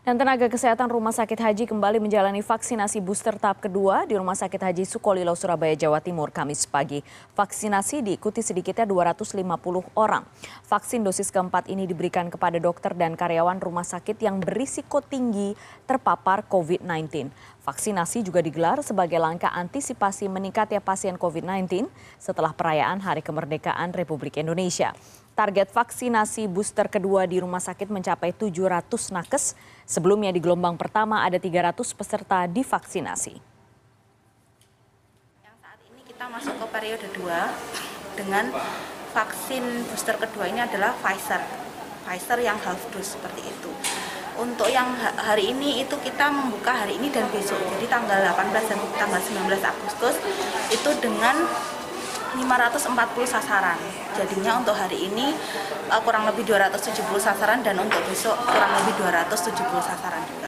Dan tenaga kesehatan Rumah Sakit Haji kembali menjalani vaksinasi booster tahap kedua di Rumah Sakit Haji Sukolilo, Surabaya, Jawa Timur, Kamis pagi. Vaksinasi diikuti sedikitnya 250 orang. Vaksin dosis keempat ini diberikan kepada dokter dan karyawan rumah sakit yang berisiko tinggi terpapar COVID-19. Vaksinasi juga digelar sebagai langkah antisipasi meningkatnya pasien COVID-19 setelah perayaan Hari Kemerdekaan Republik Indonesia. Target vaksinasi booster kedua di rumah sakit mencapai 700 nakes. Sebelumnya di gelombang pertama ada 300 peserta divaksinasi. Yang saat ini kita masuk ke periode 2 dengan vaksin booster kedua ini adalah Pfizer. Pfizer yang half dose seperti itu. Untuk yang hari ini itu kita membuka hari ini dan besok. Jadi tanggal 18 dan tanggal 19 Agustus itu dengan 540 sasaran. Jadinya untuk hari ini uh, kurang lebih 270 sasaran dan untuk besok kurang lebih 270 sasaran juga.